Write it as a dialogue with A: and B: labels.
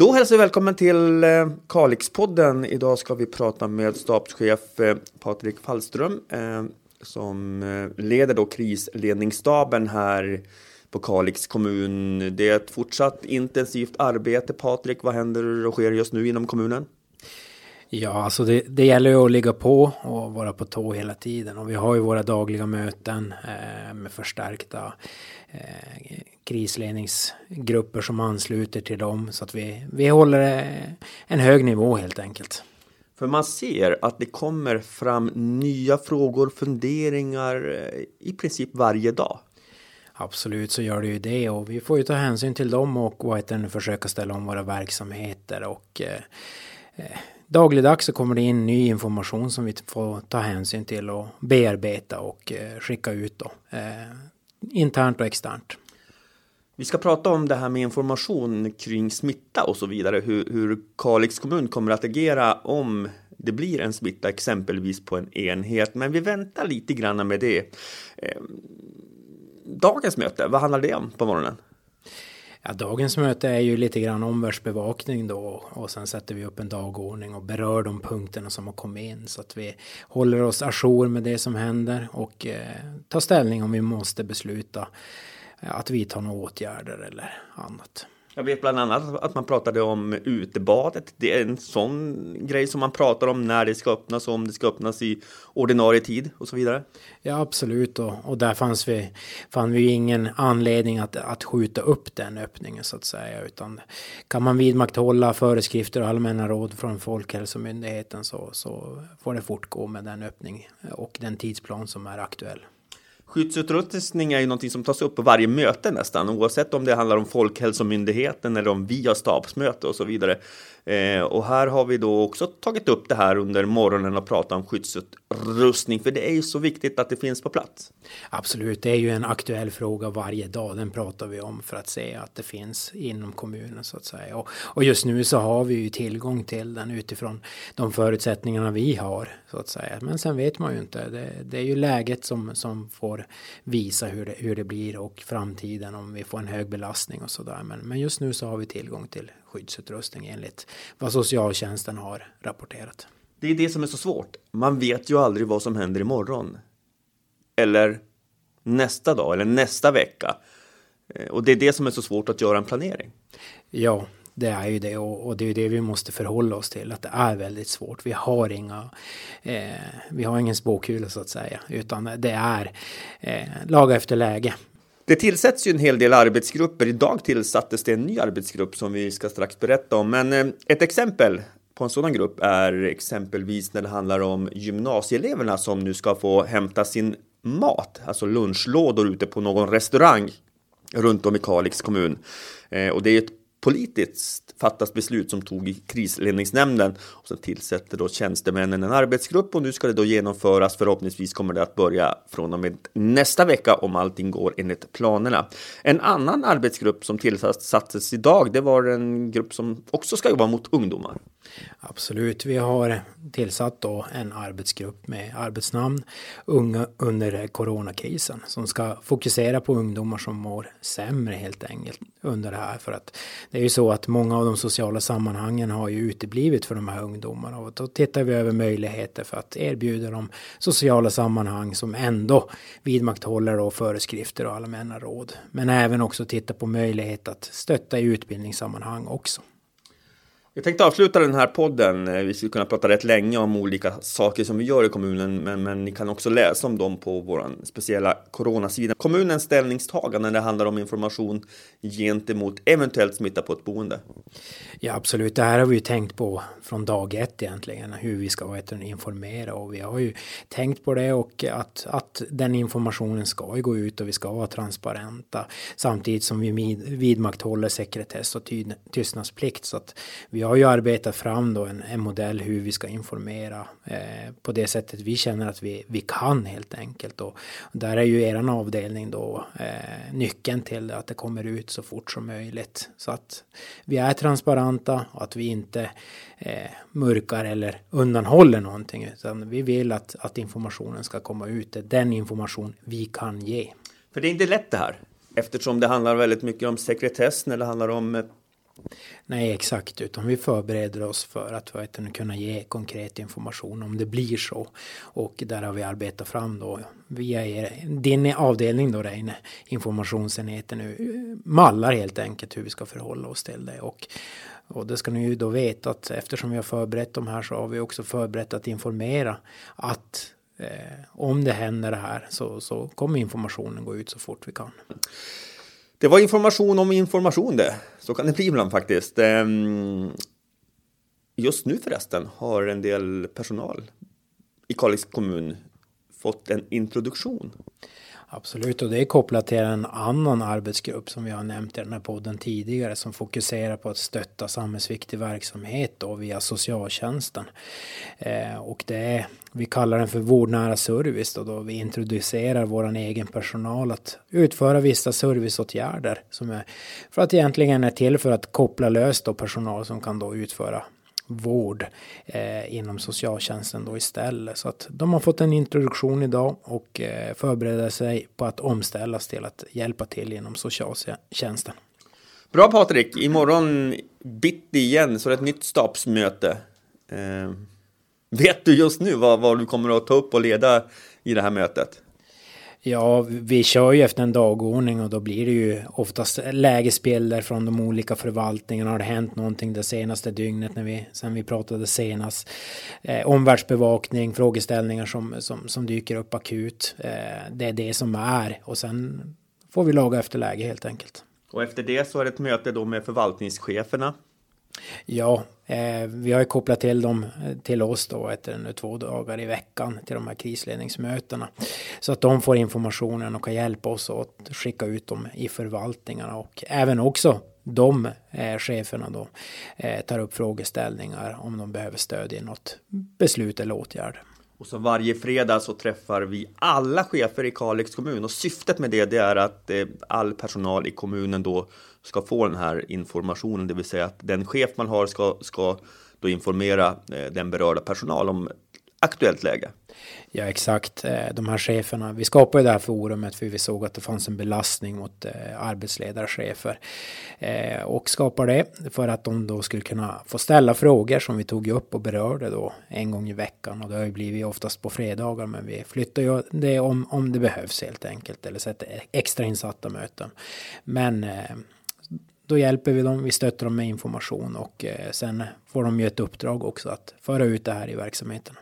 A: Då hälsar vi välkommen till eh, Kalixpodden. Idag ska vi prata med stabschef eh, Patrik Fallström eh, som leder då krisledningsstaben här på Kalix kommun. Det är ett fortsatt intensivt arbete. Patrik, vad händer och sker just nu inom kommunen?
B: Ja, alltså det, det gäller ju att ligga på och vara på tå hela tiden. Och vi har ju våra dagliga möten eh, med förstärkta eh, krisledningsgrupper som ansluter till dem. Så att vi, vi håller eh, en hög nivå helt enkelt.
A: För man ser att det kommer fram nya frågor, funderingar eh, i princip varje dag.
B: Absolut så gör det ju det och vi får ju ta hänsyn till dem och vad heter försöka ställa om våra verksamheter och eh, Eh, dagligdags så kommer det in ny information som vi får ta hänsyn till och bearbeta och eh, skicka ut då eh, internt och externt.
A: Vi ska prata om det här med information kring smitta och så vidare, hur, hur Kalix kommun kommer att agera om det blir en smitta exempelvis på en enhet. Men vi väntar lite grann med det. Ehm, dagens möte, vad handlar det om på morgonen?
B: Ja, dagens möte är ju lite grann omvärldsbevakning då och sen sätter vi upp en dagordning och berör de punkterna som har kommit in så att vi håller oss ajour med det som händer och eh, tar ställning om vi måste besluta eh, att vidta några åtgärder eller annat.
A: Jag vet bland annat att man pratade om utebadet. Det är en sån grej som man pratar om när det ska öppnas och om det ska öppnas i ordinarie tid och så vidare.
B: Ja, absolut. Och, och där fanns vi, fann vi ingen anledning att, att skjuta upp den öppningen så att säga. Utan kan man vidmakthålla föreskrifter och allmänna råd från Folkhälsomyndigheten så, så får det fortgå med den öppning och den tidsplan som är aktuell.
A: Skyddsutrustning är ju någonting som tas upp på varje möte nästan, oavsett om det handlar om Folkhälsomyndigheten eller om vi har stabsmöte och så vidare. Eh, och här har vi då också tagit upp det här under morgonen och pratat om skyddsutrustning, för det är ju så viktigt att det finns på plats.
B: Absolut, det är ju en aktuell fråga varje dag. Den pratar vi om för att se att det finns inom kommunen så att säga. Och, och just nu så har vi ju tillgång till den utifrån de förutsättningarna vi har så att säga. Men sen vet man ju inte. Det, det är ju läget som, som får visa hur det, hur det blir och framtiden om vi får en hög belastning och så där. Men, men just nu så har vi tillgång till skyddsutrustning enligt vad socialtjänsten har rapporterat.
A: Det är det som är så svårt. Man vet ju aldrig vad som händer imorgon. Eller nästa dag eller nästa vecka. Eh, och det är det som är så svårt att göra en planering.
B: Ja, det är ju det och, och, det är det vi måste förhålla oss till att det är väldigt svårt. Vi har inga, eh, vi har ingen spåkula så att säga, utan det är eh, laga efter läge.
A: Det tillsätts ju en hel del arbetsgrupper. Idag tillsattes det en ny arbetsgrupp som vi ska strax berätta om. Men eh, ett exempel på en sådan grupp är exempelvis när det handlar om gymnasieeleverna som nu ska få hämta sin mat, alltså lunchlådor ute på någon restaurang runt om i Kalix kommun. Eh, och det är ett politiskt fattas beslut som tog i krisledningsnämnden och sen tillsätter då tjänstemännen en arbetsgrupp och nu ska det då genomföras. Förhoppningsvis kommer det att börja från och med nästa vecka om allting går enligt planerna. En annan arbetsgrupp som tillsattes idag, det var en grupp som också ska jobba mot ungdomar.
B: Absolut, vi har tillsatt då en arbetsgrupp med arbetsnamn Unga under coronakrisen som ska fokusera på ungdomar som mår sämre helt enkelt under det här för att det är ju så att många av de sociala sammanhangen har ju uteblivit för de här ungdomarna och då tittar vi över möjligheter för att erbjuda dem sociala sammanhang som ändå vidmakthåller då föreskrifter och allmänna råd. Men även också titta på möjlighet att stötta i utbildningssammanhang också.
A: Jag tänkte avsluta den här podden. Eh, vi skulle kunna prata rätt länge om olika saker som vi gör i kommunen, men, men ni kan också läsa om dem på vår speciella coronasida. Kommunens ställningstagande när det handlar om information gentemot eventuellt smitta på ett boende.
B: Ja, absolut. Det här har vi ju tänkt på från dag ett egentligen, hur vi ska vet, informera och vi har ju tänkt på det och att, att den informationen ska ju gå ut och vi ska vara transparenta samtidigt som vi vidmakthåller sekretess och tystnadsplikt så att vi vi har ju arbetat fram då en, en modell hur vi ska informera eh, på det sättet vi känner att vi, vi kan helt enkelt. Och där är ju eran avdelning då eh, nyckeln till att det kommer ut så fort som möjligt. Så att vi är transparenta och att vi inte eh, mörkar eller undanhåller någonting. Utan vi vill att, att informationen ska komma ut. Det är den information vi kan ge.
A: För det är inte lätt det här. Eftersom det handlar väldigt mycket om sekretess när det handlar om
B: Nej, exakt, utan vi förbereder oss för att vet, kunna ge konkret information om det blir så. Och där har vi arbetat fram då via er, din avdelning då Reine, informationsenheten nu, mallar helt enkelt hur vi ska förhålla oss till det. Och, och det ska ni ju då veta att eftersom vi har förberett de här så har vi också förberett att informera att eh, om det händer det här så, så kommer informationen gå ut så fort vi kan.
A: Det var information om information det. Så kan det bli ibland faktiskt. Ehm, just nu förresten har en del personal i Kalix kommun fått en introduktion.
B: Absolut, och det är kopplat till en annan arbetsgrupp som vi har nämnt i den här podden tidigare som fokuserar på att stötta samhällsviktig verksamhet då via socialtjänsten. Eh, och det är, vi kallar den för vårdnära service då, då vi introducerar vår egen personal att utföra vissa serviceåtgärder som är för att egentligen är till för att koppla löst då personal som kan då utföra vård eh, inom socialtjänsten då istället. Så att de har fått en introduktion idag och eh, förbereder sig på att omställas till att hjälpa till inom socialtjänsten.
A: Bra Patrik, imorgon bitti igen så är det ett nytt stabsmöte. Eh, vet du just nu vad, vad du kommer att ta upp och leda i det här mötet?
B: Ja, vi kör ju efter en dagordning och då blir det ju oftast lägesbilder från de olika förvaltningarna. Har det hänt någonting det senaste dygnet när vi, sen vi pratade senast? Eh, omvärldsbevakning, frågeställningar som, som, som dyker upp akut. Eh, det är det som är och sen får vi laga efter läge helt enkelt.
A: Och efter det så är det ett möte då med förvaltningscheferna
B: Ja, eh, vi har ju kopplat till dem eh, till oss då efter nu två dagar i veckan till de här krisledningsmötena. Så att de får informationen och kan hjälpa oss att skicka ut dem i förvaltningarna och även också de eh, cheferna då eh, tar upp frågeställningar om de behöver stöd i något beslut eller åtgärd.
A: Och så varje fredag så träffar vi alla chefer i Kalix kommun och syftet med det, det är att eh, all personal i kommunen då ska få den här informationen, det vill säga att den chef man har ska, ska då informera eh, den berörda personal om aktuellt läge.
B: Ja, exakt. Eh, de här cheferna. Vi skapade det här forumet för vi såg att det fanns en belastning mot eh, arbetsledarchefer eh, och skapade det för att de då skulle kunna få ställa frågor som vi tog upp och berörde då en gång i veckan och det har ju blivit oftast på fredagar men vi flyttar ju det om, om det behövs helt enkelt eller sätter e-, extra insatta möten. Men då hjälper vi dem, vi stöttar dem med information och sen får de ju ett uppdrag också att föra ut det här i verksamheten.